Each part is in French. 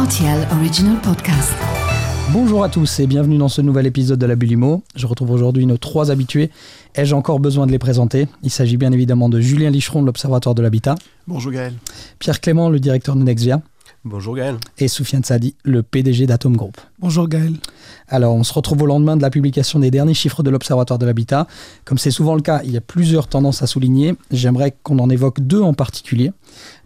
RTL Original Podcast. Bonjour à tous et bienvenue dans ce nouvel épisode de la Bulimo. Je retrouve aujourd'hui nos trois habitués. Ai-je encore besoin de les présenter? Il s'agit bien évidemment de Julien Licheron de l'Observatoire de l'Habitat, Bonjour Gaël. Pierre Clément, le directeur de Nexvia, Bonjour Gaël. et Soufiane Sadi, le PDG d'Atom Group. Bonjour Gaël. Alors, on se retrouve au lendemain de la publication des derniers chiffres de l'Observatoire de l'Habitat. Comme c'est souvent le cas, il y a plusieurs tendances à souligner. J'aimerais qu'on en évoque deux en particulier.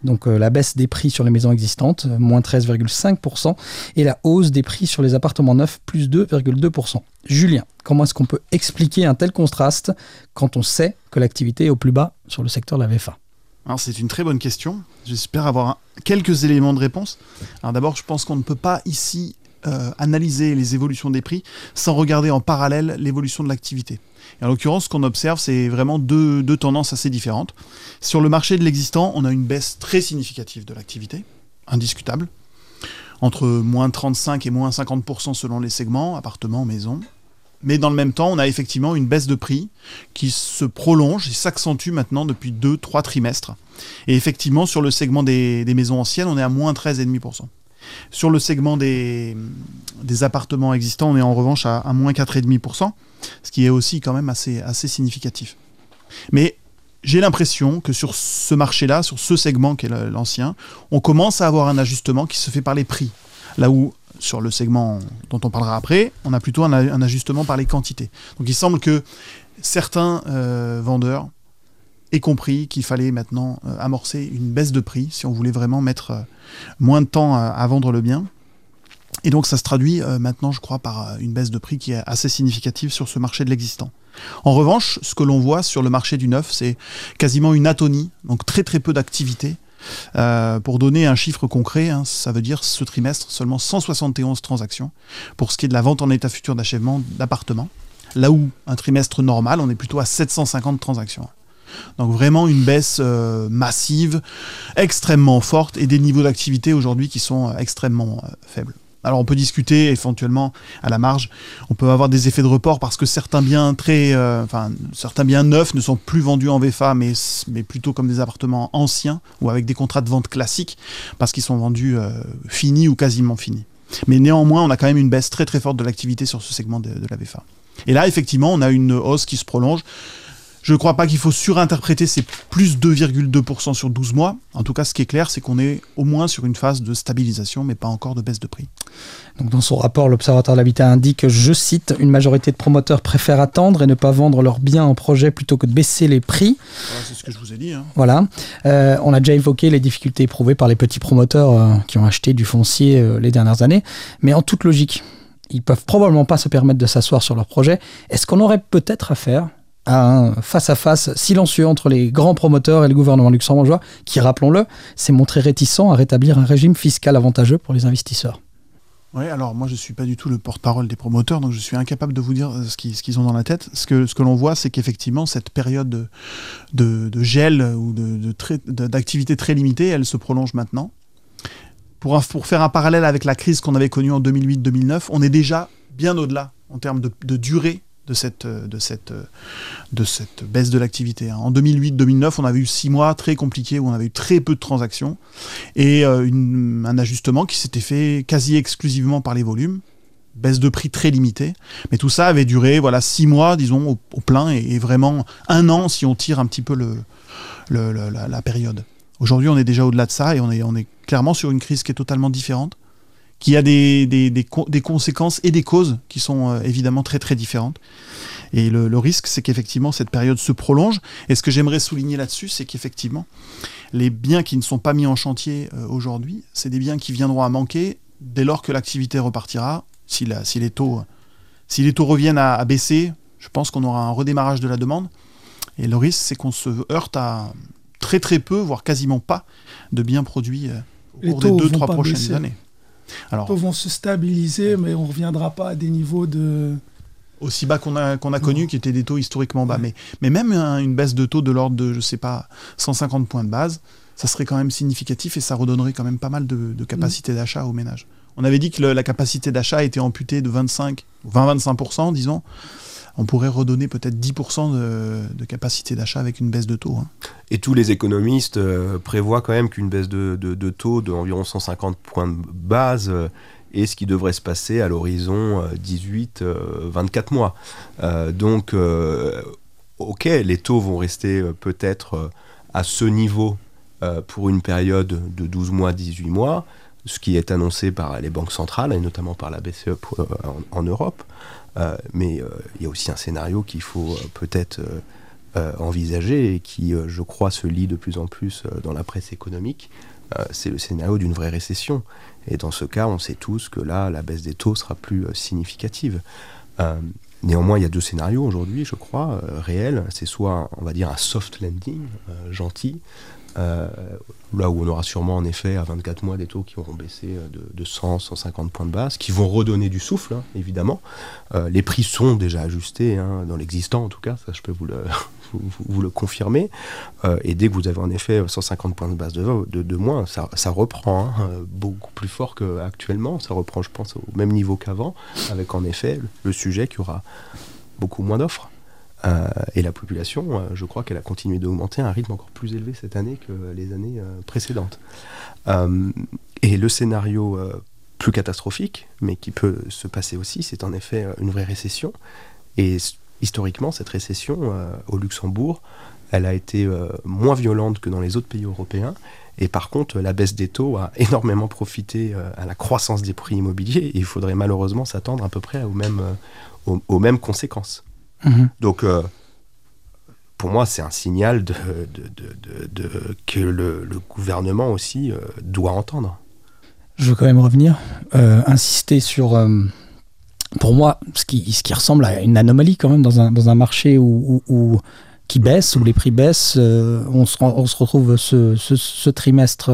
Donc, euh, la baisse des prix sur les maisons existantes, euh, moins 13,5%, et la hausse des prix sur les appartements neufs, plus 2,2%. Julien, comment est-ce qu'on peut expliquer un tel contraste quand on sait que l'activité est au plus bas sur le secteur de la VFA C'est une très bonne question. J'espère avoir quelques éléments de réponse. Alors d'abord, je pense qu'on ne peut pas ici euh, analyser les évolutions des prix sans regarder en parallèle l'évolution de l'activité. En l'occurrence, ce qu'on observe, c'est vraiment deux, deux tendances assez différentes. Sur le marché de l'existant, on a une baisse très significative de l'activité, indiscutable, entre moins 35 et moins 50% selon les segments, appartements, maisons. Mais dans le même temps, on a effectivement une baisse de prix qui se prolonge et s'accentue maintenant depuis 2-3 trimestres. Et effectivement, sur le segment des, maisons anciennes, on est à moins 13,5%. Sur le segment des, appartements existants, on est en revanche à, moins 4,5%, ce qui est aussi quand même assez, assez significatif. Mais j'ai l'impression que sur ce marché-là, sur ce segment qui est l'ancien, on commence à avoir un ajustement qui se fait par les prix. Là où, sur le segment dont on parlera après, on a plutôt un, ajustement par les quantités. Donc il semble que certains euh, vendeurs aient compris qu'il fallait maintenant euh, amorcer une baisse de prix si on voulait vraiment mettre euh, moins de temps à, à vendre le bien. Et donc ça se traduit maintenant, je crois, par une baisse de prix qui est assez significative sur ce marché de l'existant. En revanche, ce que l'on voit sur le marché du neuf, c'est quasiment une atonie, donc très très peu d'activité. Euh, pour donner un chiffre concret, hein, ça veut dire ce trimestre seulement 171 transactions pour ce qui est de la vente en état futur d'achèvement d'appartements. Là où un trimestre normal, on est plutôt à 750 transactions. Donc vraiment une baisse euh, massive, extrêmement forte et des niveaux d'activité aujourd'hui qui sont euh, extrêmement faibles. Alors on peut discuter éventuellement à la marge, on peut avoir des effets de report parce que certains biens très, euh, enfin neufs ne sont plus vendus en VFA mais, plutôt comme des appartements anciens ou avec des contrats de vente classiques parce qu'ils sont vendus euh, finis ou quasiment finis. Mais néanmoins, on a quand même une baisse très très forte de l'activité sur ce segment de la VFA. Et là, effectivement, on a une hausse qui se prolonge. Je ne crois pas qu'il faut surinterpréter ces plus 2,2% sur 12 mois. En tout cas, ce qui est clair, c'est qu'on est au moins sur une phase de stabilisation, mais pas encore de baisse de prix. Donc, dans son rapport, l'Observatoire de l'Habitat indique, je cite, une majorité de promoteurs préfèrent attendre et ne pas vendre leurs biens en projet plutôt que de baisser les prix. Voilà, c'est ce que je vous ai dit. hein. Voilà. Euh, on a déjà évoqué les difficultés éprouvées par les petits promoteurs euh, qui ont acheté du foncier euh, les dernières années. Mais en toute logique, ils peuvent probablement pas se permettre de s'asseoir sur leur projet. Est-ce qu'on aurait peut-être affaire à un face-à-face silencieux entre les grands promoteurs et le gouvernement luxembourgeois, qui, rappelons-le, s'est montré réticent à rétablir un régime fiscal avantageux pour les investisseurs Oui, alors moi je ne suis pas du tout le porte-parole des promoteurs, donc je suis incapable de vous dire euh, ce qu'ils ont dans la tête. Ce que, l'on voit, c'est qu'effectivement, cette période de, gel ou d'activité très limitée, elle se prolonge maintenant. Pour, faire un parallèle avec la crise qu'on avait connue en 2008-2009, on est déjà bien au-delà en termes de durée de cette, euh, de cette, euh, de cette baisse de l'activité. hein. En 2008-2009, on avait eu six mois très compliqués où on avait eu très peu de transactions et euh, un ajustement qui s'était fait quasi exclusivement par les volumes, baisse de prix très limitée, mais tout ça avait duré voilà six mois, disons, au, plein et, vraiment un an si on tire un petit peu le- la, la période. Aujourd'hui, on est déjà au-delà de ça et on est, on est clairement sur une crise qui est totalement différente, qui a des, des, des co- des conséquences et des causes qui sont euh, évidemment très très différentes. Et le, le risque, c'est qu'effectivement, cette période se prolonge. Et ce que j'aimerais souligner là-dessus, c'est qu'effectivement, les biens qui ne sont pas mis en chantier euh, aujourd'hui, c'est des biens qui viendront à manquer dès lors que l'activité repartira. Si, la- si, les taux, si les taux reviennent à, à baisser, je pense qu'on aura un redémarrage de la demande. Et le risque, c'est qu'on se heurte à très très peu, voire quasiment pas, de biens produits euh, au cours des deux, trois prochaines baisser. années. Alors, Les taux vont se stabiliser, mais on ne reviendra pas à des niveaux de. aussi bas qu'on a, qu'on a connu, qui étaient des taux historiquement bas. Mais, mais même un- une baisse de taux de l'ordre de, je sais pas, 150 points de base, ça serait quand même significatif et ça redonnerait quand même pas mal de, de capacité d'achat aux ménages. On avait dit que le- la capacité d'achat était amputée de 25, 20-25%, disons. On pourrait redonner peut-être 10% de, capacité d'achat avec une baisse de taux. Hein. Et tous les économistes euh, prévoient quand même qu'une baisse de, de, taux d'environ 150 points de base euh, est ce qui devrait se passer à l'horizon 18-24 euh, mois. donc, ok, les taux vont rester peut-être à ce niveau pour une période de 12 mois, 18 mois, ce qui est annoncé par les banques centrales et notamment par la BCE en, Europe. Euh, mais euh, il y a aussi un scénario qu'il faut euh, peut-être envisager et qui, je crois, se lit de plus en plus dans la presse économique. c'est le scénario d'une vraie récession. Et dans ce cas, on sait tous que là, la baisse des taux sera plus significative. Néanmoins, il y a deux scénarios aujourd'hui, je crois, réels. C'est soit, on va dire, un soft landing, gentil, euh, là où on aura sûrement en effet à 24 mois des taux qui auront baissé euh, de, 100, 150 points de base, qui vont redonner du souffle, hein, évidemment. Euh, les prix sont déjà ajustés, hein, dans l'existant en tout cas, ça je peux vous le, confirmer. et dès que vous avez en effet 150 points de base de, moins, ça, reprend hein, beaucoup plus fort qu'actuellement. Ça reprend, je pense, au même niveau qu'avant, avec en effet le sujet qu'il y aura beaucoup moins d'offres. Euh, et la population, euh, je crois qu'elle a continué d'augmenter à un rythme encore plus élevé cette année que les années euh, précédentes. et le scénario plus catastrophique, mais qui peut se passer aussi, c'est en effet une vraie récession. Et historiquement, cette récession au Luxembourg, elle a été moins violente que dans les autres pays européens. Et par contre, la baisse des taux a énormément profité à la croissance des prix immobiliers. Et il faudrait malheureusement s'attendre à peu près aux mêmes, aux mêmes conséquences. Mhm. Donc, euh, pour moi, c'est un signal de, que le, gouvernement aussi euh, doit entendre. Je veux quand même revenir, euh, insister sur, pour moi, ce qui, ce qui ressemble à une anomalie quand même dans un, dans un marché où, qui baisse, où les prix baissent. on, se, on, se, retrouve ce, ce, trimestre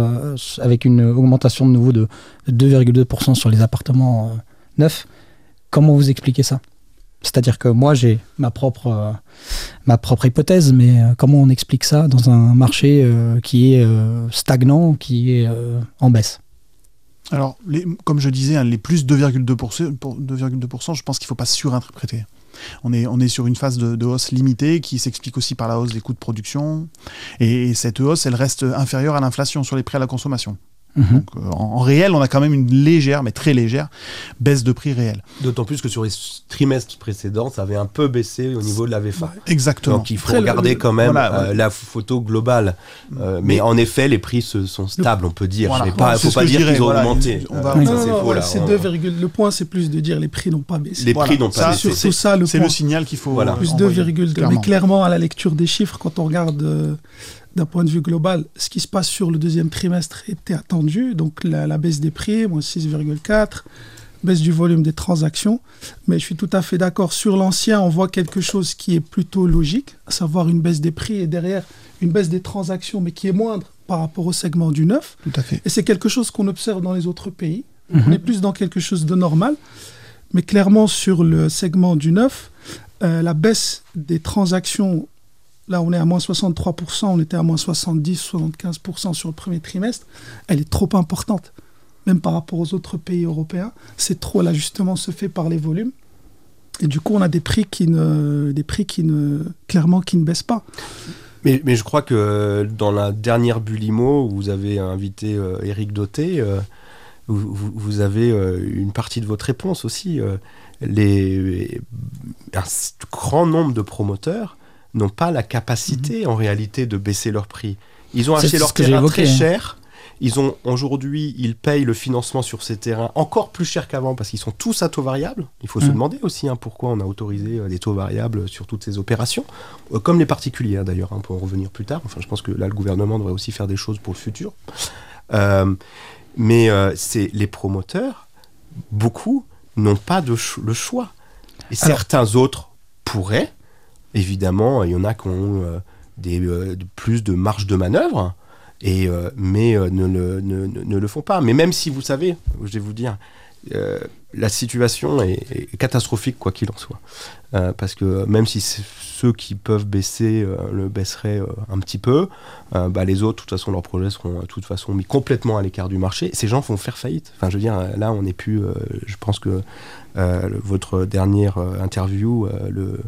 avec une augmentation de nouveau de 2,2% sur les appartements neufs. Comment vous expliquez ça? C'est-à-dire que moi, j'ai ma propre, euh, ma propre hypothèse, mais euh, comment on explique ça dans un marché euh, qui est stagnant, qui est en baisse? Alors, comme je disais, hein, les plus 2,2%, je pense qu'il ne faut pas surinterpréter. On est, on est sur une phase de, hausse limitée qui s'explique aussi par la hausse des coûts de production. et cette hausse, elle reste inférieure à l'inflation sur les prix à la consommation. Mhm. Donc, euh, en, réel, on a quand même une légère, mais très légère, baisse de prix réel. D'autant plus que sur les trimestres précédents, ça avait un peu baissé au niveau de la VFA. Exactement. Donc il faut regarder quand même euh, la photo globale. Euh, mais, en effet, les prix se, sont stables, on peut dire. Il ne faut pas dire qu'ils ont augmenté. le point, c'est plus de dire les prix n'ont pas baissé. Les prix n'ont pas baissé. C'est le signal qu'il faut. Plus 2,2. Mais clairement, à la lecture des chiffres, quand on regarde d'un point de vue global, ce qui se passe sur le deuxième trimestre était attendu. Donc la, baisse des prix, moins 6,4, baisse du volume des transactions. Mais je suis tout à fait d'accord. Sur l'ancien, on voit quelque chose qui est plutôt logique, à savoir une baisse des prix et derrière une baisse des transactions, mais qui est moindre par rapport au segment du neuf. Tout à fait. Et c'est quelque chose qu'on observe dans les autres pays. Mhm. On est plus dans quelque chose de normal. Mais clairement, sur le segment du neuf, euh, la baisse des transactions Là, on est à moins 63%, on était à moins 70, 75% sur le premier trimestre. Elle est trop importante, même par rapport aux autres pays européens. C'est trop, l'ajustement se fait par les volumes. Et du coup, on a des prix qui ne, des prix qui ne, clairement, qui ne baissent pas. Mais, mais je crois que dans la dernière Bulimo, où vous avez invité Eric euh, Doté, euh, vous, avez euh, une partie de votre réponse aussi. les, un grand nombre de promoteurs n'ont pas la capacité mhm. en réalité de baisser leur prix. Ils ont acheté leur terrain très hein. cher. Ils ont aujourd'hui, ils payent le financement sur ces terrains encore plus cher qu'avant parce qu'ils sont tous à taux variable. Il faut se mhm. demander aussi hein, pourquoi on a autorisé euh, des taux variables sur toutes ces opérations, euh, comme les particuliers hein, d'ailleurs, pour en revenir plus tard. Enfin, je pense que là, le gouvernement devrait aussi faire des choses pour le futur. Euh, mais c'est les promoteurs, beaucoup n'ont pas de le choix. Et certains autres pourraient, Évidemment, il y en a qui ont euh, des, euh, plus de marge de manœuvre, et, euh, mais ne, le, ne, le font pas. Mais même si vous savez, je vais vous dire, la situation est, catastrophique quoi qu'il en soit. Parce que même si ceux qui peuvent baisser le baisseraient un petit peu, bah, les autres, de toute façon, leurs projets seront de toute façon mis complètement à l'écart du marché. Ces gens vont faire faillite. Enfin, je veux dire, là, on n'est plus. je pense que votre dernière interview le,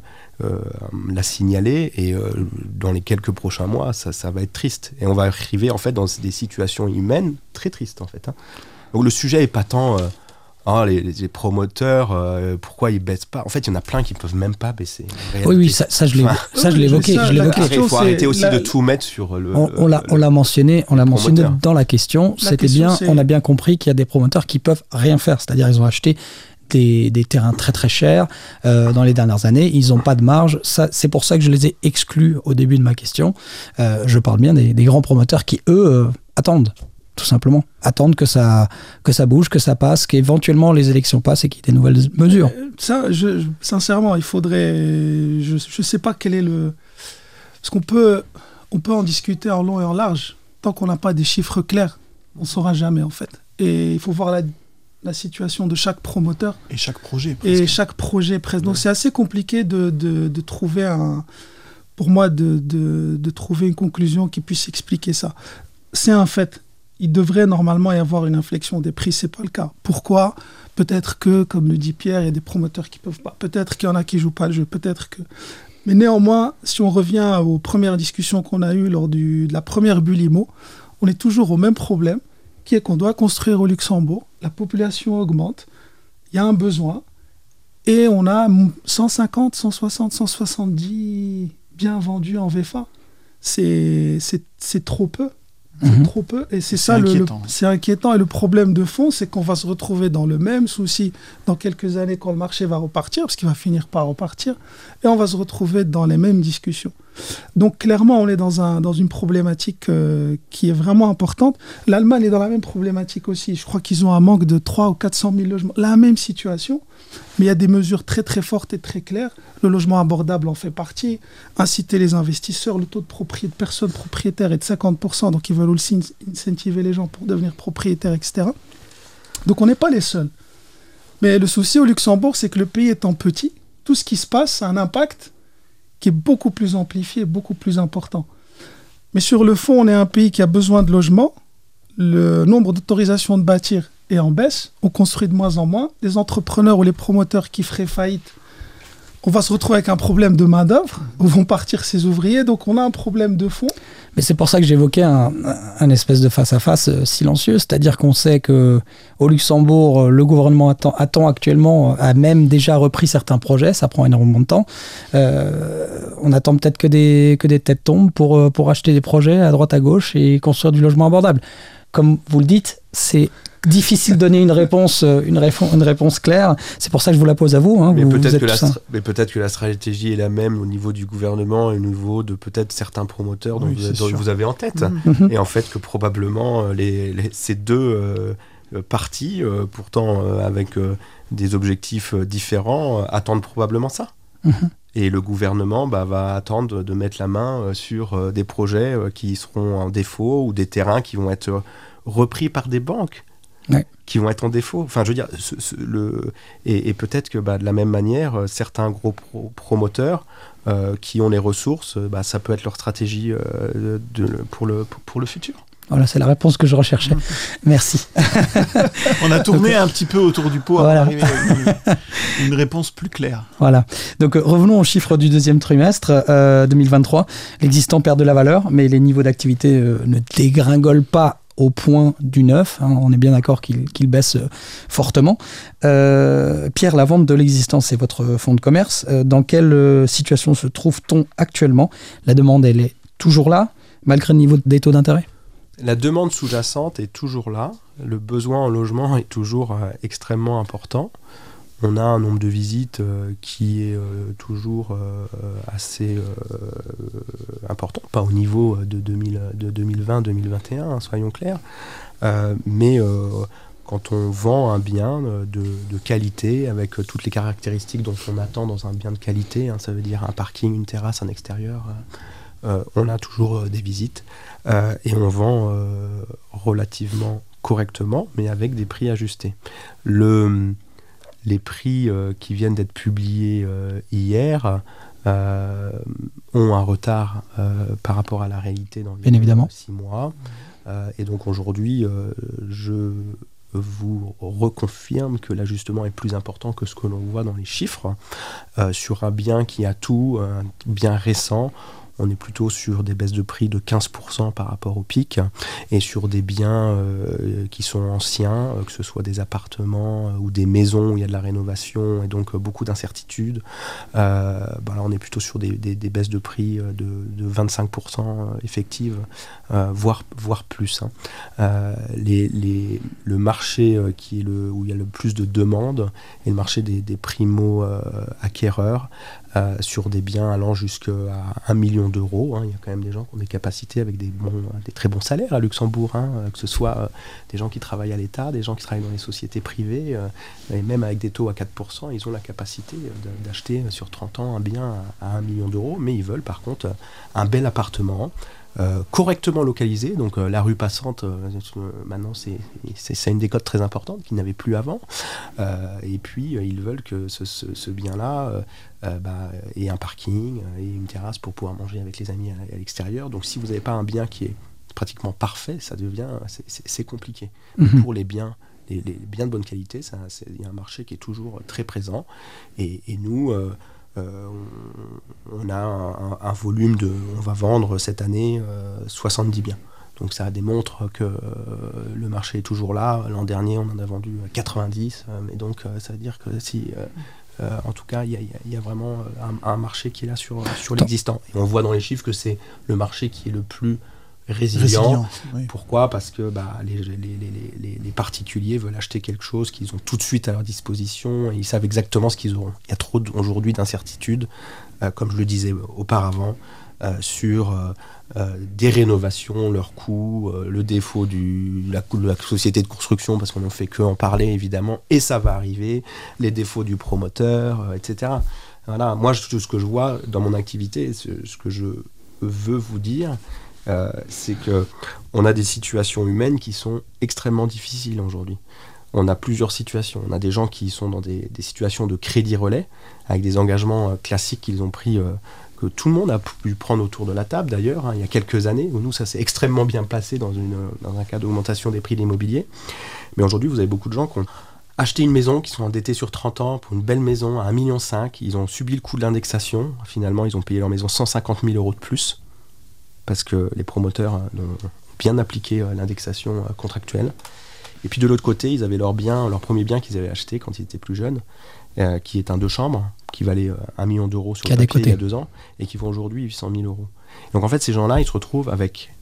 l'a signalé et euh, dans les quelques prochains mois, ça, ça va être triste. Et on va arriver en fait dans des situations humaines très tristes en fait. hein. Donc le sujet est pas tant. euh, Oh, les, les promoteurs, euh, pourquoi ils baissent pas En fait, il y en a plein qui peuvent même pas baisser. Oui, oui, ça, ça, je l'ai Enfin, ça, je l'ai oui, évoqué. ça, je évoqué. Après, il faut arrêter aussi la- de tout mettre sur le. On, on l'a, on l'a mentionné, on l'a mentionné dans la question. La C'était question, bien, on a bien compris qu'il y a des promoteurs qui peuvent rien faire. C'est-à-dire, ils ont acheté des, terrains très très chers euh, dans les dernières années. Ils n'ont pas de marge. C'est pour ça que je les ai exclus au début de ma question. Euh, je parle bien des, grands promoteurs qui, eux, euh, attendent. Tout simplement, attendent que ça, que ça bouge, que ça passe, qu'éventuellement les élections passent et qu'il y ait des nouvelles mesures. Ça, sincèrement, il faudrait. Je ne sais pas quel est le. Parce qu'on peut, on peut en discuter en long et en large. Tant qu'on n'a pas des chiffres clairs, on ne saura jamais, en fait. Et il faut voir la, la situation de chaque promoteur Et chaque projet. et presque. chaque projet présent. Donc c'est assez compliqué de, de, de trouver un. Pour moi, de, de, de trouver une conclusion qui puisse expliquer ça. C'est un fait. Il devrait normalement y avoir une inflexion des prix, c'est pas le cas. Pourquoi? Peut-être que, comme le dit Pierre, il y a des promoteurs qui peuvent pas. Peut-être qu'il y en a qui jouent pas le jeu. Peut-être que. Mais néanmoins, si on revient aux premières discussions qu'on a eues lors du, de la première bulle IMO, on est toujours au même problème, qui est qu'on doit construire au Luxembourg. La population augmente. Il y a un besoin. Et on a 150, 160, 170 bien vendus en VFA. C'est trop peu. C'est Mhm. trop peu. Et c'est ça le-. C'est inquiétant. Et le problème de fond, c'est qu'on va se retrouver dans le même souci dans quelques années quand le marché va repartir, parce qu'il va finir par repartir. Et on va se retrouver dans les mêmes discussions. Donc clairement, on est dans, un, dans une problématique euh, qui est vraiment importante. L'Allemagne est dans la même problématique aussi. Je crois qu'ils ont un manque de 3 ou 400 000 logements. La même situation, mais il y a des mesures très très fortes et très claires. Le logement abordable en fait partie. Inciter les investisseurs, le taux de, de personnes propriétaires est de 50%, donc ils veulent aussi in- incentiver les gens pour devenir propriétaires, etc. Donc on n'est pas les seuls. Mais le souci au Luxembourg, c'est que le pays étant petit, tout ce qui se passe a un impact qui est beaucoup plus amplifié, beaucoup plus important. Mais sur le fond, on est un pays qui a besoin de logements. Le nombre d'autorisations de bâtir est en baisse. On construit de moins en moins. Les entrepreneurs ou les promoteurs qui feraient faillite, on va se retrouver avec un problème de main-d'œuvre où vont partir ces ouvriers. Donc on a un problème de fond. Mais c'est pour ça que j'évoquais un, espèce de face-à-face euh, silencieux, c'est-à-dire qu'on sait que au Luxembourg, euh, le gouvernement attend, actuellement, euh, a même déjà repris certains projets, ça prend énormément de temps. Euh, on attend peut-être que des, que des têtes tombent pour, pour acheter des projets à droite à gauche et construire du logement abordable. Comme vous le dites, c'est difficile de donner une réponse, euh, une, réponse claire. C'est pour ça que je vous la pose à vous. hein. Mais peut-être que, la tous un- stra- mais peut-être que la stratégie est la même au niveau du gouvernement et au niveau de peut-être certains promoteurs dont, Oui, vous, dont avez en tête. Mhm. Mhm. Et en fait que probablement euh, les, les- ces deux euh, euh, parties, euh, pourtant euh, avec euh, des objectifs euh, différents, euh, attendent probablement ça. Mhm. Et le gouvernement bah, va attendre de mettre la main euh, sur euh, des projets euh, qui seront en défaut ou des terrains qui vont être repris par des banques. Ouais. qui vont être en défaut. Enfin, je veux dire, ce- ce- le, et, et peut-être que bah, de la même manière, euh, certains gros pro- promoteurs euh, qui ont les ressources, bah, ça peut être leur stratégie euh, de, pour, le, pour le futur. Voilà, c'est la réponse que je recherchais. Merci. On a tourné un petit peu autour du pot avant Voilà. d'arriver à une, une réponse plus claire. Voilà. Donc euh, revenons aux chiffres du deuxième trimestre euh, 2023. L'existant perd de la valeur, mais les niveaux d'activité euh, ne dégringolent pas au point du neuf. hein. on est bien d'accord qu'il qu'il baisse euh, fortement. Euh, Pierre, la vente de l'existant, c'est votre fonds de commerce. Euh, dans quelle euh, situation se trouve-t-on actuellement? La demande, elle est toujours là, malgré le niveau des taux d'intérêt? La demande sous-jacente est toujours là. Le besoin en logement est toujours euh, extrêmement important. On a un nombre de visites euh, qui est euh, toujours assez important, pas au niveau de, 2000 de 2020-2021, hein, soyons clairs, mais quand on vend un bien de, qualité, avec toutes les caractéristiques dont on attend dans un bien de qualité, hein, ça veut dire un parking, une terrasse, un extérieur, on a toujours des visites euh, et on vend euh, relativement correctement, mais avec des prix ajustés. Le, les prix euh, qui viennent d'être publiés hier ont un retard par rapport à la réalité dans les six mois. et donc aujourd'hui, je vous reconfirme que l'ajustement est plus important que ce que l'on voit dans les chiffres. sur un bien qui a tout, un bien récent, on est plutôt sur des baisses de prix de 15% par rapport au pic et sur des biens euh, qui sont anciens, euh, que ce soit des appartements euh, ou des maisons où il y a de la rénovation et donc beaucoup d'incertitudes. Bah on est plutôt sur des, baisses de prix de, 25% effectives, voire, plus. Hein. le marché qui est le, où il y a le plus de demandes est le marché des, primo-acquéreurs sur des biens allant jusqu'à 1 million d'euros. Hein. Il y a quand même des gens qui ont des capacités avec des, des très bons salaires à Luxembourg, hein, que ce soit euh, des gens qui travaillent à l'État, des gens qui travaillent dans les sociétés privées, euh, et même avec des taux à 4%, ils ont la capacité euh, d'acheter sur 30 ans un bien à, 1 million d'euros, mais ils veulent par contre un bel appartement. Correctement localisé. Donc la rue passante, maintenant, c'est une décote très importante qu'ils n'avaient plus avant. et puis, ils veulent que ce, ce bien-là euh, bah, et un parking euh, et une terrasse pour pouvoir manger avec les amis à, l'extérieur. Donc si vous n'avez pas un bien qui est pratiquement parfait, ça devient c'est compliqué. Mhm. Pour les biens, les, biens de bonne qualité, il y a un marché qui est toujours très présent. Et, nous, euh, on, a un, volume de, on va vendre cette année 70 biens. Donc ça démontre que le marché est toujours là. L'an dernier, on en a vendu 90. mais donc ça veut dire que si euh, en tout cas, il y, a vraiment euh, un, marché qui est là sur, sur l'existant. Et on voit dans les chiffres que c'est le marché qui est le plus résilient. Pourquoi? Parce que bah, les, les, particuliers veulent acheter quelque chose qu'ils ont tout de suite à leur disposition et ils savent exactement ce qu'ils auront. Il y a trop aujourd'hui d'incertitudes, euh, comme je le disais auparavant, sur euh, des rénovations, leurs coûts, euh, le défaut de la, la, société de construction, parce qu'on n'en fait que en parler évidemment, et ça va arriver, les défauts du promoteur, euh, etc. Voilà, moi ce que je vois dans mon activité, ce, que je veux vous dire, c'est que on a des situations humaines qui sont extrêmement difficiles aujourd'hui. On a plusieurs situations. On a des gens qui sont dans des, situations de crédit relais, avec des engagements classiques qu'ils ont pris tout le monde a pu prendre autour de la table d'ailleurs, hein, il y a quelques années, où nous ça s'est extrêmement bien passé dans un cas d'augmentation des prix de l'immobilier. Mais aujourd'hui, vous avez beaucoup de gens qui ont acheté une maison, qui sont endettés sur 30 ans pour une belle maison à 1,5 million. Ils ont subi le coût de l'indexation. Finalement, ils ont payé leur maison 150 000 euros de plus parce que les promoteurs hein, ont bien appliqué euh, l'indexation euh, contractuelle. Et puis de l'autre côté, ils avaient leur bien, leur premier bien qu'ils avaient acheté quand ils étaient plus jeunes, euh, qui est un deux chambres, qui valait 1 euh, million d'euros sur le papier il y a deux ans, et qui vaut aujourd'hui 800 000 euros. Donc en fait, ces gens-là, ils se retrouvent avec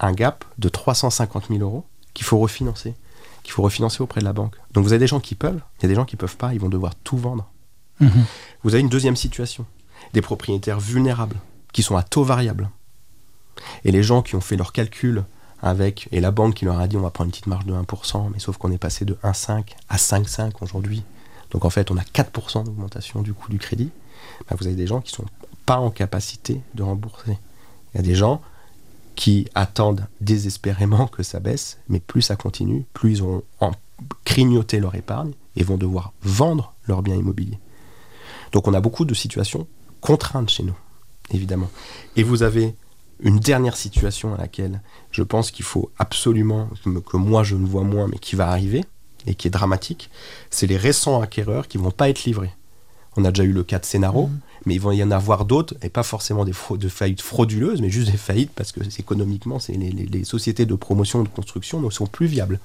un gap de 350 000 euros qu'il faut refinancer, qu'il faut refinancer auprès de la banque. Donc vous avez des gens qui peuvent, il y a des gens qui peuvent pas, ils vont devoir tout vendre. Mhm. Vous avez une deuxième situation, des propriétaires vulnérables, qui sont à taux variable. Et les gens qui ont fait leurs calculs avec, et la banque qui leur a dit on va prendre une petite marge de 1%, mais sauf qu'on est passé de 1,5 à 5,5 aujourd'hui donc en fait on a 4% d'augmentation du coût du crédit, bah, vous avez des gens qui ne sont pas en capacité de rembourser. Il y a des gens qui attendent désespérément que ça baisse, mais plus ça continue, plus ils ont crignoté leur épargne et vont devoir vendre leurs biens immobiliers. Donc on a beaucoup de situations contraintes chez nous, évidemment. Et vous avez une dernière situation à laquelle je pense qu'il faut absolument, que moi je ne vois moins, mais qui va arriver, et qui est dramatique, c'est les récents acquéreurs qui vont pas être livrés. On a déjà eu le cas de Scénaro, mmh. mais il va y en avoir d'autres, et pas forcément des de faillites frauduleuses, mais juste des faillites parce que économiquement, c'est les, sociétés de promotion de construction ne sont plus viables.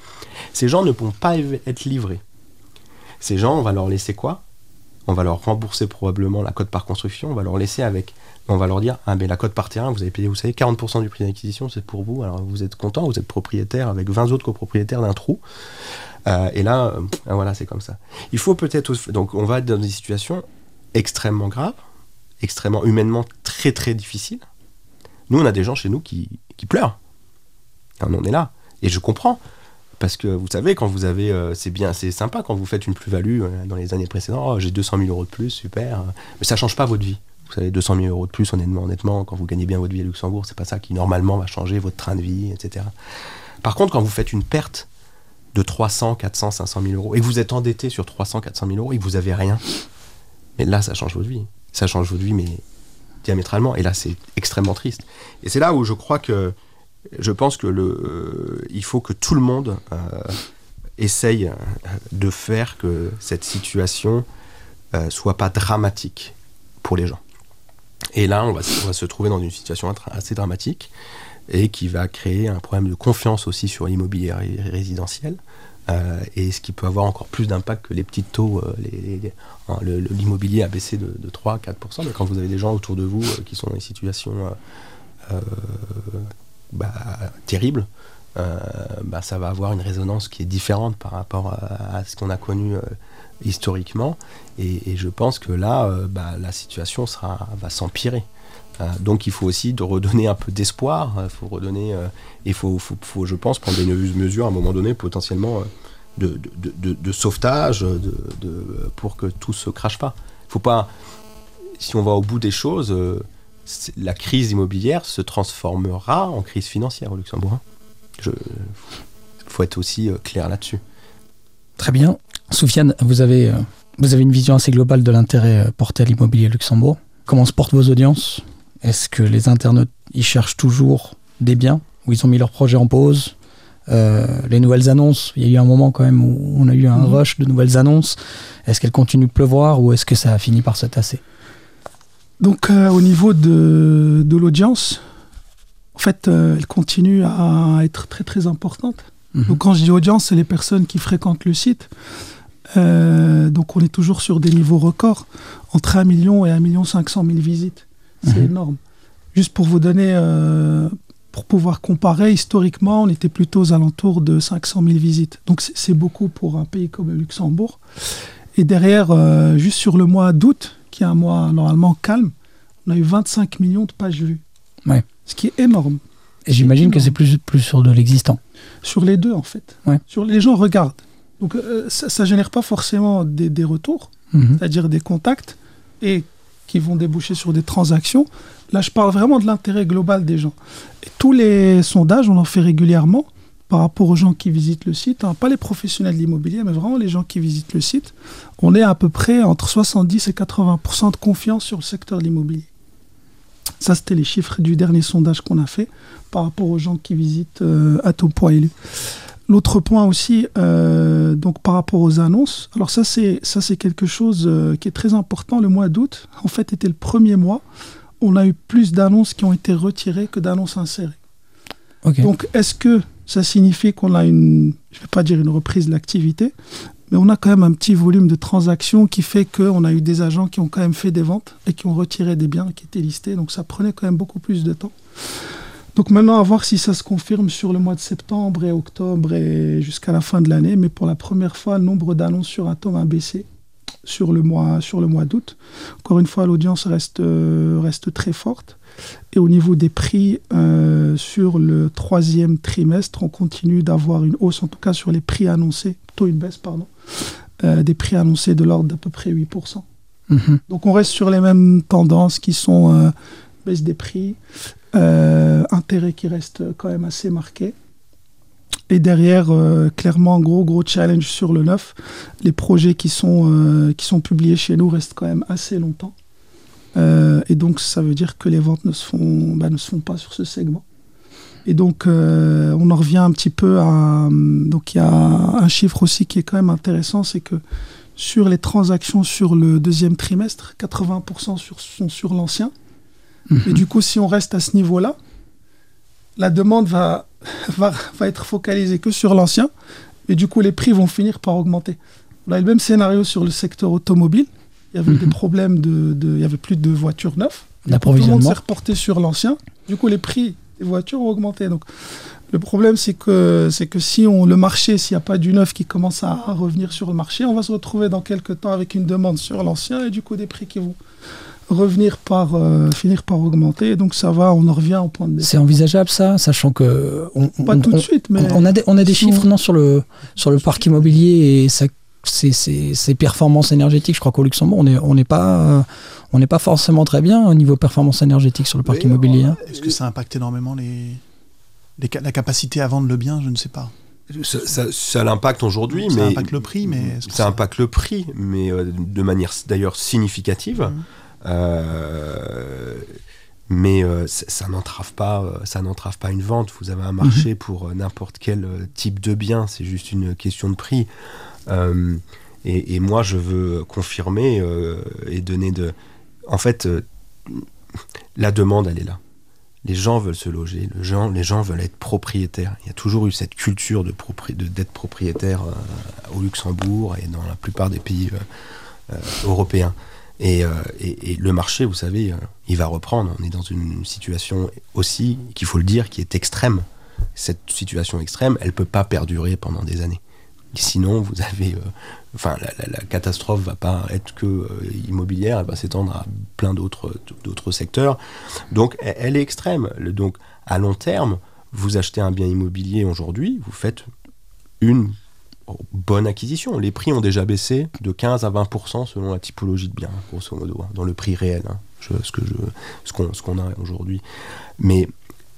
Ces gens ne vont pas être livrés. Ces gens, on va leur laisser quoi? On va leur rembourser probablement la cote par construction, on va leur laisser avec on va leur dire ah ben la cote par terrain vous avez payé vous savez 40% du prix d'acquisition c'est pour vous alors vous êtes content vous êtes propriétaire avec 20 autres copropriétaires d'un trou euh, et là, euh, voilà, c'est comme ça. Il faut peut-être. Donc, on va être dans des situations extrêmement graves, extrêmement humainement très très difficiles. Nous, on a des gens chez nous qui, qui pleurent. On est là. Et je comprends. Parce que vous savez, quand vous avez. Euh, c'est bien, c'est sympa quand vous faites une plus-value dans les années précédentes. Oh, j'ai 200 000 euros de plus, super. Mais ça change pas votre vie. Vous savez, 200 000 euros de plus, honnêtement, honnêtement, quand vous gagnez bien votre vie à Luxembourg, c'est pas ça qui normalement va changer votre train de vie, etc. Par contre, quand vous faites une perte de 300, 400, 500 000 euros, et vous êtes endetté sur 300, 400 000 euros et que vous avez rien, mais là, ça change votre vie. Ça change votre vie, mais diamétralement. Et là, c'est extrêmement triste. Et c'est là où je crois que je pense que le, euh, il faut que tout le monde euh, essaye euh, de faire que cette situation soit pas dramatique pour les gens. Et là, on va, se trouver dans une situation assez dramatique et qui va créer un problème de confiance aussi sur l'immobilier résidentiel. Et ce qui peut avoir encore plus d'impact que les petits taux. Hein, L'immobilier a baissé de, de 3 à 4%, mais quand vous avez des gens autour de vous qui sont dans euh, euh, bah, terribles, euh, bah, ça va avoir une résonance qui est différente par rapport à, à ce qu'on a connu euh, historiquement. Et, et je pense que là, euh, bah, la situation va s'empirer. Euh, donc il faut aussi de redonner un peu d'espoir. Il faut redonner, euh, il faut, faut- je pense, prendre des mesures à un moment donné potentiellement euh, de, sauvetage pour que tout se crache pas. Faut pas, si on va au bout des choses, euh, la crise immobilière se transformera en crise financière au Luxembourg. Je, faut être aussi euh, clair là-dessus. Très bien. Soufiane, vous avez, euh, vous avez une vision assez globale de l'intérêt euh, porté à l'immobilier Luxembourg. Comment se portent vos audiences? Est-ce que les internautes y cherchent toujours des biens Ou ils ont mis leur projet en pause? Euh, Les nouvelles annonces, il y a eu un moment quand même où on a eu un Mhm. rush de nouvelles annonces. Est-ce qu'elles continuent de pleuvoir ou est-ce que ça a fini par se tasser? Donc, euh, au niveau de, de l'audience, en fait, euh, elle continue à être très très importante. Mhm. Donc, quand je dis audience, c'est les personnes qui fréquentent le site. Euh, donc, on est toujours sur des niveaux records, entre 1 million et 1 million 500 000 visites. C'est Mhm. énorme. Juste pour vous donner, pour pouvoir comparer, historiquement, on était plutôt aux alentours de 500 000 visites. Donc, c'est beaucoup pour un pays comme le Luxembourg. Et derrière, juste sur le mois d'août, qui est un mois normalement calme, on a eu 25 millions de pages vues. Ouais. Ce qui est énorme. Et j'imagine que c'est plus, plus sur de l'existant. Sur les deux, en fait. Ouais. Sur les gens regardent. Donc, euh, ça, ça génère pas forcément des, des retours, Mhm. c'est-à-dire des contacts, et qui vont déboucher sur des transactions. Là, je parle vraiment de l'intérêt global des gens. Et tous les sondages, on en fait régulièrement par rapport aux gens qui visitent le site, hein, pas les professionnels de l'immobilier, mais vraiment les gens qui visitent le site. On est à peu près entre 70 et 80% de confiance sur le secteur de l'immobilier. Ça, c'était les chiffres du dernier sondage qu'on a fait par rapport aux gens qui visitent euh. L'autre point aussi, euh, donc par rapport aux annonces, alors ça c'est ça c'est quelque chose euh, qui est très important. Le mois d'août, en fait, était le premier mois. On a eu plus d'annonces qui ont été retirées que d'annonces insérées. Donc, est-ce que ça signifie qu'on a une, je ne vais pas dire une reprise de l'activité, mais on a quand même un petit volume de transactions qui fait qu'on a eu des agents qui ont quand même fait des ventes et qui ont retiré des biens qui étaient listés. Donc, ça prenait quand même beaucoup plus de temps. Donc maintenant, à voir si ça se confirme sur le mois de septembre et octobre et jusqu'à la fin de l'année. Mais pour la première fois, le nombre d'annonces sur Atom a baissé sur le mois, mois d'août. Encore une fois, l'audience reste, euh, reste très forte. Et au niveau des prix, euh, sur le troisième trimestre, on continue d'avoir une hausse, en tout cas sur les prix annoncés, plutôt une baisse, pardon, euh, des prix annoncés de l'ordre d'à peu près 8%. Mhm. Donc on reste sur les mêmes tendances qui sont euh, baisse des prix, intérêt qui reste quand même assez marqué. Et derrière, euh, clairement, gros gros challenge sur le neuf. Les projets qui sont, euh, qui sont publiés chez nous restent quand même assez longtemps. Euh, et donc ça veut dire que les ventes ne se font, bah, ne se font pas sur ce segment. Et donc euh, on en revient un petit peu à... Donc il y a un chiffre aussi qui est quand même intéressant, c'est que sur les transactions sur le deuxième trimestre, 80% sur, sont sur l'ancien. Mhm. Et du coup, si on reste à ce niveau-là, la demande va, va, va être focalisée que sur l'ancien. Et du coup, les prix vont finir par augmenter. On a le même scénario sur le secteur automobile. Il y avait Mhm. des problèmes de, de- Il y avait plus de voitures neuves. Tout le monde D'approvisionnement. s'est reporté sur l'ancien. Du coup, les prix des voitures ont augmenté. Donc, le problème, c'est que, c'est que si on, le marché, s'il n'y a pas du neuf qui commence à, à revenir sur le marché, on va se retrouver dans quelques temps avec une demande sur l'ancien et du coup des prix qui vont revenir par, euh, finir par augmenter. Et donc, ça va, on en revient au point de départ. C'est envisageable ça, sachant que on, Pas on- tout de suite, mais on a des, on a des si chiffres non, sur, le, sur le parc immobilier et sa- ses, ses- ses performances énergétiques. Je crois qu'au Luxembourg, on n'est on n'est pas, euh, on n'est pas forcément très bien au niveau performance énergétique sur le parc Oui, immobilier. hein. Est-ce que ça impacte énormément les, la capacité à vendre le bien? Je ne sais pas. ça, ça, ça l'impacte aujourd'hui, Ça mais impacte le prix, mais ça impacte le prix, mais euh, de manière d'ailleurs significative. Mhm. Euh, mais euh, ça, ça n'entrave pas, ça n'entrave pas une vente. Vous avez un marché pour euh, n'importe quel type de bien. C'est juste une question de prix. Euh, et, moi, je veux confirmer euh, et donner de. En fait, euh, la demande, elle est là. Les gens veulent se loger, gens, les gens veulent être propriétaires. Il y a toujours eu cette culture d'être propriétaire au Luxembourg et dans la plupart des pays européens. Et, et- le marché, vous savez, il va reprendre. On est dans une situation aussi, qu'il faut le dire, qui est extrême. Cette situation extrême, elle ne peut pas perdurer pendant des années. Sinon, vous avez. euh, Enfin, la, la- la catastrophe va pas être que euh, immobilière, elle va s'étendre à plein d'autres secteurs. Donc, elle, elle est extrême. Donc, à long terme, vous achetez un bien immobilier aujourd'hui, vous faites une bonne acquisition. Les prix ont déjà baissé de 15 à 20% selon la typologie de bien, grosso modo, hein, dans le prix réel, hein, ce qu'on, a aujourd'hui. Mais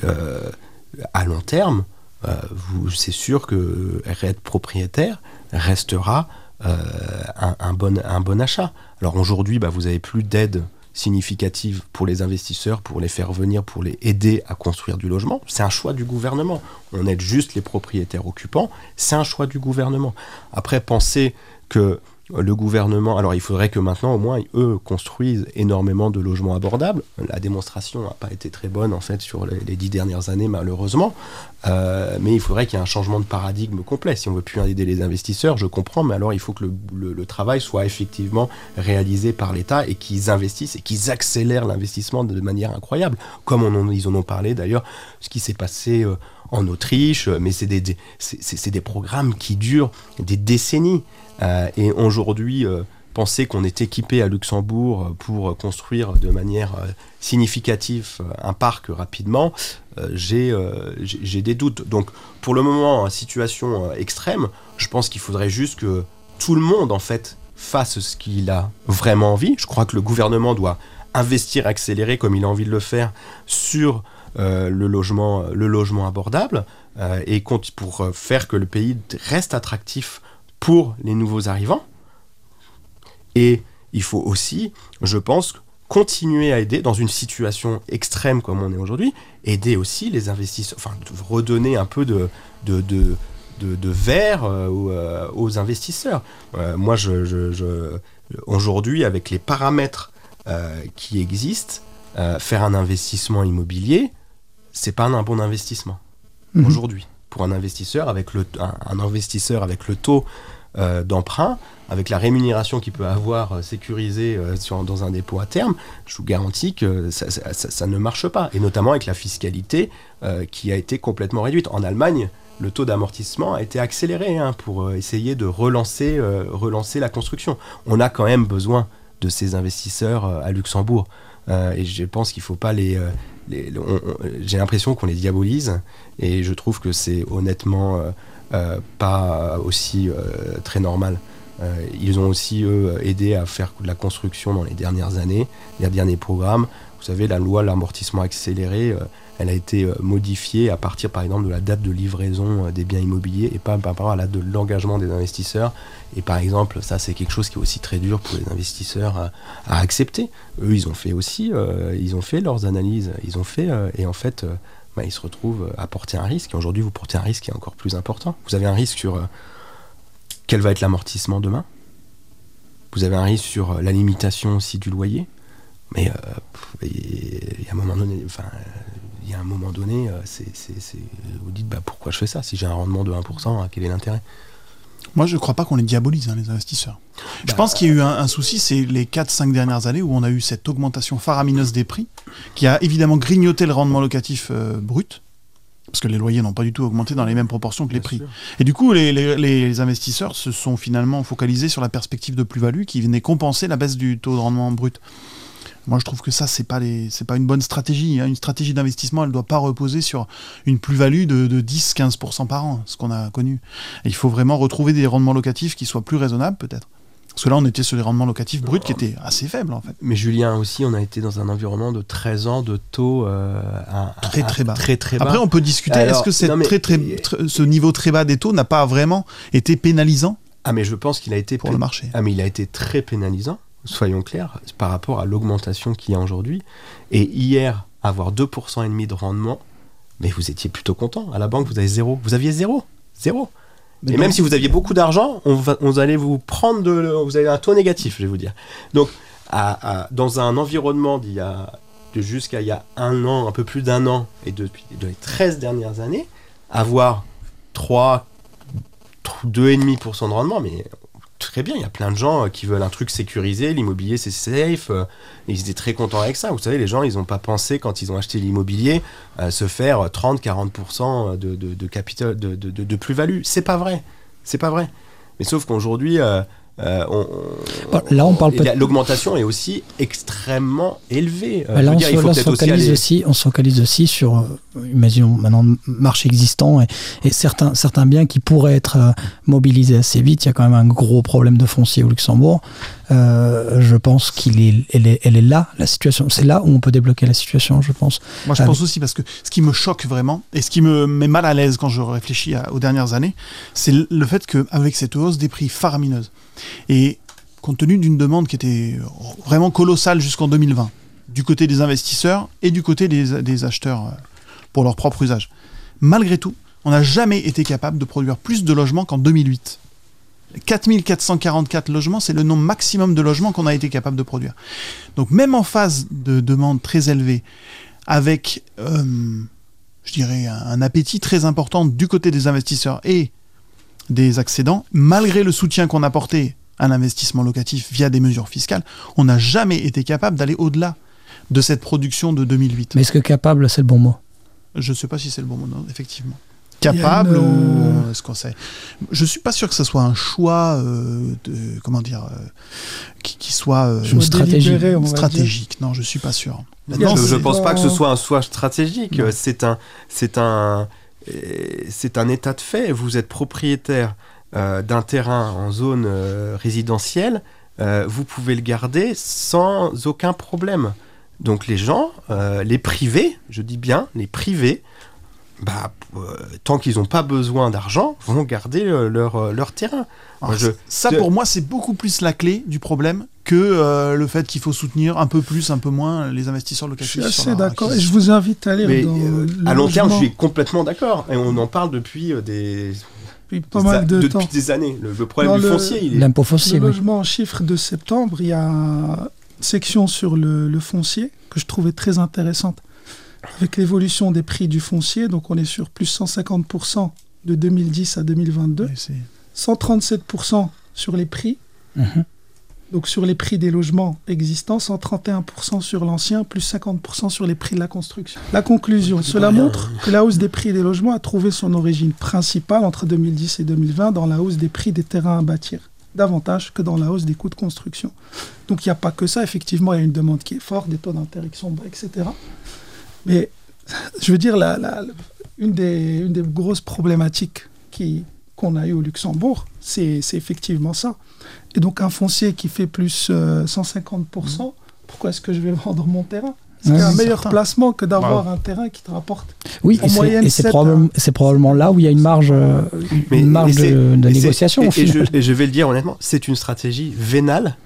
euh, à long terme, c'est sûr que être propriétaire restera euh, un, un bon, un bon achat. Alors aujourd'hui, bah, vous n'avez plus d'aide significative pour les investisseurs, pour les faire venir, pour les aider à construire du logement. C'est un choix du gouvernement. On aide juste les propriétaires occupants. C'est un choix du gouvernement. Après, penser que le gouvernement, alors il faudrait que maintenant au moins eux construisent énormément de logements abordables. La démonstration n'a pas été très bonne en fait sur les, dix dernières années malheureusement, Euh, mais il faudrait qu'il y ait un changement de paradigme complet. Si on veut plus aider les investisseurs, je comprends, mais alors il faut que le, travail soit effectivement réalisé par l'État et qu'ils investissent et qu'ils accélèrent l'investissement de manière incroyable, comme on ils en ont parlé d'ailleurs, ce qui s'est passé euh, en Autriche, mais c'est des programmes qui durent des décennies. Euh, et aujourd'hui, euh, penser qu'on est équipé à Luxembourg euh, pour construire de manière significative un parc rapidement, j'ai des doutes. Donc pour le moment, en situation extrême, je pense qu'il faudrait juste que tout le monde en fait fasse ce qu'il a vraiment envie. Je crois que le gouvernement doit investir, accélérer comme il a envie de le faire sur le, logement, le logement abordable et pour faire que le pays reste attractif pour les nouveaux arrivants. Et il faut aussi, je pense, continuer à aider dans une situation extrême comme on est aujourd'hui, aider aussi les investisseurs, enfin redonner un peu de, de, de, de, de verre euh, aux, euh, aux investisseurs. Euh, moi, je, je- je- aujourd'hui, avec les paramètres euh, qui existent, faire un investissement immobilier, c'est pas un bon investissement Mhm. aujourd'hui pour un investisseur avec le un, investisseur avec le taux euh, d'emprunt avec la rémunération qu'il peut avoir euh, sécurisée euh, sur- dans un dépôt à terme, je vous garantis que ça, ne marche pas. Et notamment avec la fiscalité qui a été complètement réduite. En Allemagne, le taux d'amortissement a été accéléré hein, pour essayer de relancer, relancer la construction. On a quand même besoin de ces investisseurs à Luxembourg. Et je pense qu'il ne faut pas les... J'ai l'impression qu'on les diabolise et je trouve que c'est honnêtement euh, euh, pas aussi euh, très normal. Ils ont aussi, aidé à faire de la construction dans les dernières années, les derniers programmes. Vous savez, la loi l'amortissement accéléré, elle a été euh, modifiée à partir, par exemple, de la date de livraison euh, des biens immobiliers et pas par rapport à de l'engagement des investisseurs. Et par exemple, ça, c'est quelque chose qui est aussi très dur pour les investisseurs à, à accepter. Eux, ils ont fait aussi, euh, ils ont fait leurs analyses, ils ont fait, et en fait, bah, ils se retrouvent à porter un risque. Et aujourd'hui, vous portez un risque qui est encore plus important. Vous avez un risque sur quel va être l'amortissement demain? Vous avez un risque sur la limitation aussi du loyer? Mais a un moment donné, enfin, il y a un moment donné, euh, c'est, vous dites bah, pourquoi je fais ça Si j'ai un rendement de 1%, hein, quel est l'intérêt? Moi, je ne crois pas qu'on les diabolise, hein, les investisseurs. je Bah, pense qu'il y a eu un, un souci, c'est les 4-5 dernières années où on a eu cette augmentation faramineuse des prix, qui a évidemment grignoté le rendement locatif euh, brut, parce que les loyers n'ont pas du tout augmenté dans les mêmes proportions que les prix. Et du coup, les, les- les investisseurs se sont finalement focalisés sur la perspective de plus-value qui venait compenser la baisse du taux de rendement brut. Moi, je trouve que ça, c'est pas les, c'est pas une bonne stratégie. hein. Une stratégie d'investissement, elle doit pas reposer sur une plus-value de, de 10-15% par an, ce qu'on a connu. Et il faut vraiment retrouver des rendements locatifs qui soient plus raisonnables, peut-être. Parce que là, on était sur les rendements locatifs bruts qui étaient assez faibles, en fait. Mais Julien aussi, on a été dans un environnement de 13 ans de taux euh, à- Très, à- très bas. Très, très bas. Après, on peut discuter, est-ce que cette non, mais- très, très, tr- ce niveau très bas des taux n'a pas vraiment été pénalisant Ah, mais je pense qu'il a été pour le marché Ah, mais il a été très pénalisant, soyons clairs, par rapport à l'augmentation qu'il y a aujourd'hui. Et hier, avoir 2% et demi de rendement, mais vous étiez plutôt content. À la banque, vous avez zéro. Vous aviez zéro. Zéro. Mais et même si vous aviez beaucoup d'argent, on, va, on allait vous prendre de, vous avez un taux négatif, je vais vous dire. Donc, à- à- dans un environnement d'il y a de jusqu'à il y a un an, un peu plus d'un an, et depuis de les 13 dernières années, avoir 3, 2,5% de rendement, mais très bien, il y a plein de gens euh, qui veulent un truc sécurisé, l'immobilier c'est safe, euh, ils étaient très contents avec ça. Vous savez, les gens, ils n'ont pas pensé, quand ils ont acheté l'immobilier, euh, se faire 30-40% de, de, de capital, de, de, plus-value. C'est pas vrai. C'est pas vrai. Mais sauf qu'aujourd'hui, euh, euh, on- Bon, là, on parle L'augmentation est aussi extrêmement élevée. Euh, Bah là, on, dire, se, il faut là, on se peut-être aussi focalise aller- aussi, on se focalise aussi sur, euh, imaginons maintenant, le marché existant et, et certains, certains biens qui pourraient être euh, mobilisés assez vite. Il y a quand même un gros problème de foncier au Luxembourg. Euh, je pense qu'il est, elle est, elle est là, la situation. C'est là où on peut débloquer la situation, je pense. Moi, je pense aussi parce que ce qui me choque vraiment et ce qui me met mal à l'aise quand je réfléchis à- aux dernières années, c'est le- le fait qu'avec cette hausse des prix faramineuse et compte tenu d'une demande qui était vraiment colossale jusqu'en 2020, du côté des investisseurs et du côté des, des acheteurs euh, pour leur propre usage, malgré tout, on n'a jamais été capable de produire plus de logements qu'en 2008. 4444 logements, c'est le nombre maximum de logements qu'on a été capable de produire. Donc même en phase de demande très élevée, avec, euh, je dirais, un, appétit très important du côté des investisseurs et des accédants, malgré le soutien qu'on apportait à l'investissement locatif via des mesures fiscales, on n'a jamais été capable d'aller au-delà de cette production de 2008. Mais est-ce que capable, c'est le bon mot? Je ne sais pas si c'est le bon mot, non, effectivement. Capable une, ou est-ce qu'on sait? Je suis pas sûr que ce soit un choix euh, de comment dire euh, qui, qui soit euh, Une stratégie. délibéré, on va dire. stratégique. Non, je suis pas sûr. Je ne pense pas que ce soit un choix stratégique. C'est un, c'est un, euh, c'est un état de fait. Vous êtes propriétaire euh, d'un terrain en zone euh, résidentielle. euh, vous pouvez le garder sans aucun problème. Donc les gens, euh, les privés, je dis bien les privés, bah, euh, tant qu'ils n'ont pas besoin d'argent, vont garder euh, leur, euh, leur terrain. Alors, je- ça je- pour moi c'est beaucoup plus la clé du problème que euh, le fait qu'il faut soutenir un peu plus, un peu moins les investisseurs Je locatifs. suis sur assez d'accord. Et je vous invite à lire Mais dans euh, le à long terme, je suis complètement d'accord. Et on en parle depuis euh, des, depuis pas mal de depuis temps. des années. Le, le problème Dans du le- foncier, il est L'impôt Le foncier, oui. logement en chiffres de septembre, il y a une section sur le, le foncier que je trouvais très intéressante. Avec l'évolution des prix du foncier, donc on est sur plus 150% de 2010 à 2022, Ouais, c'est- 137% sur les prix, Mhm. donc sur les prix des logements existants, 131% sur l'ancien, plus 50% sur les prix de la construction. La conclusion, cela montre que la hausse des prix des logements a trouvé son origine principale entre 2010 et 2020 dans la hausse des prix des terrains à bâtir, davantage que dans la hausse des coûts de construction. Donc il n'y a pas que ça, effectivement, il y a une demande qui est forte, des taux d'intérêt qui sont bas, etc. Mais je veux dire, la, la- une, des, une des grosses problématiques qui, qu'on a eu au Luxembourg, c'est, c'est effectivement ça. Et donc un foncier qui fait plus euh, 150%, pourquoi est-ce que je vais vendre mon terrain? C'est Ouais, un c'est meilleur certain. placement que d'avoir un terrain qui te rapporte. Oui, En et c'est- probablement, c'est probablement là où il y a une marge, euh, Mais- une marge et c'est- de, négociation. Et, au et final. je, et je vais le dire honnêtement, c'est une stratégie vénale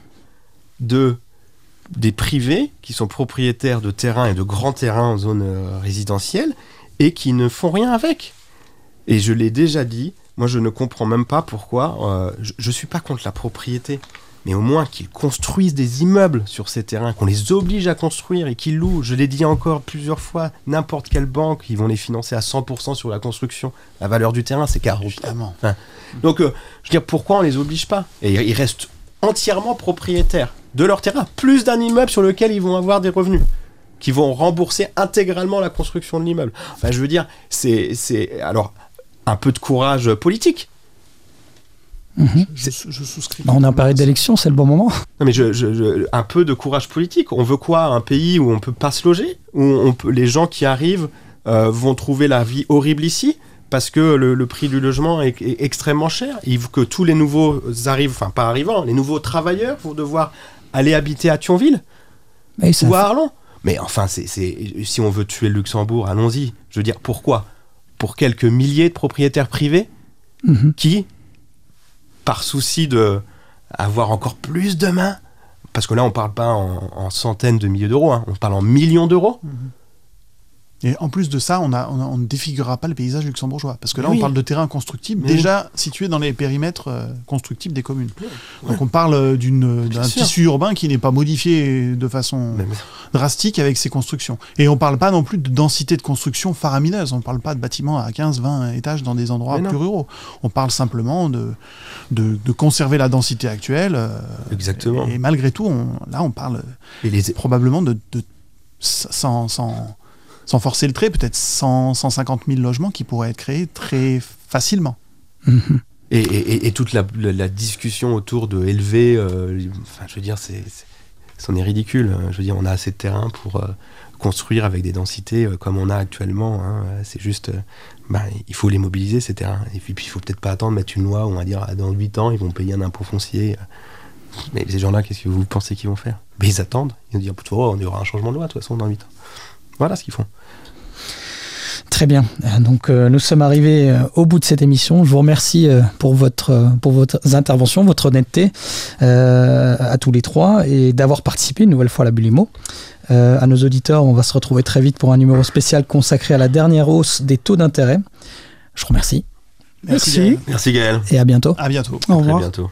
de des privés qui sont propriétaires de terrains et de grands terrains en zone euh, résidentielle et qui ne font rien avec. Et je l'ai déjà dit, moi je ne comprends même pas pourquoi. euh, je, je suis pas contre la propriété, mais au moins qu'ils construisent des immeubles sur ces terrains, qu'on les oblige à construire et qu'ils louent. Je l'ai dit encore plusieurs fois, n'importe quelle banque, ils vont les financer à 100% sur la construction. La valeur du terrain, c'est 40. Évidemment. Donc, euh, je veux dire, pourquoi on les oblige pas? Et ils restent entièrement propriétaires de leur terrain, plus d'un immeuble sur lequel ils vont avoir des revenus, qui vont rembourser intégralement la construction de l'immeuble. Enfin, je veux dire, c'est, c'est alors un peu de courage politique. Mhm. Je, je souscris. Bah, on a parlé d'élection, c'est le bon moment. Non, mais je, je- je- un peu de courage politique. On veut quoi? Un pays où on peut pas se loger? Où on peut, les gens qui arrivent euh, vont trouver la vie horrible ici parce que le, le prix du logement est, est extrêmement cher? Il faut que tous les nouveaux arrivent, enfin pas arrivants, les nouveaux travailleurs vont devoir aller habiter à Thionville Mais ça ou à Arlon. Mais enfin, c'est, c'est- si on veut tuer le Luxembourg, allons-y. Je veux dire, pourquoi? Pour quelques milliers de propriétaires privés Mhm. qui, par souci de avoir encore plus de mains, parce que là on parle pas en, en centaines de milliers d'euros, hein, on parle en millions d'euros. Et en plus de ça, on, a, on, a- on ne défigurera pas le paysage luxembourgeois. Parce que là, Oui. on parle de terrains constructibles, Mais déjà situés dans les périmètres euh, constructibles des communes. Donc on parle euh, d'un tissu urbain qui n'est pas modifié de façon Même- drastique avec ces constructions. Et on parle pas non plus de densité de construction faramineuse. On parle pas de bâtiments à 15, 20 étages dans des endroits plus ruraux. On parle simplement de, de, de conserver la densité actuelle. euh, Exactement. Et, malgré tout, on- là, on parle Et les, probablement de, de- sans, sans, sans forcer le trait, peut-être 100, 150 000 logements qui pourraient être créés très facilement. Mhm. Et, et- et toute la, la- la discussion autour de élever, euh, enfin, je veux dire, c'est, c'en est ridicule. hein. Je veux dire, on a assez de terrain pour euh, construire avec des densités euh, comme on a actuellement. hein. C'est juste, euh, bah, il faut les mobiliser ces terrains. Et puis, puis il faut peut-être pas attendre mettre une loi où on va dire ah, dans 8 ans ils vont payer un impôt foncier. Mais ces gens-là, qu'est-ce que vous pensez qu'ils vont faire? Mais ils attendent. Ils vont dire, oh, on y aura un changement de loi de toute façon dans 8 ans. Voilà ce qu'ils font. Très bien. Donc euh, nous sommes arrivés euh, au bout de cette émission. Je vous remercie euh, pour votre euh, pour votre intervention, votre honnêteté euh, à tous les trois et d'avoir participé une nouvelle fois à la Bulimo. Euh, à nos auditeurs, on va se retrouver très vite pour un numéro spécial consacré à la dernière hausse des taux d'intérêt. Je vous remercie Merci. Gaël. Merci Gaël. et à bientôt. À bientôt. Au À revoir. bientôt.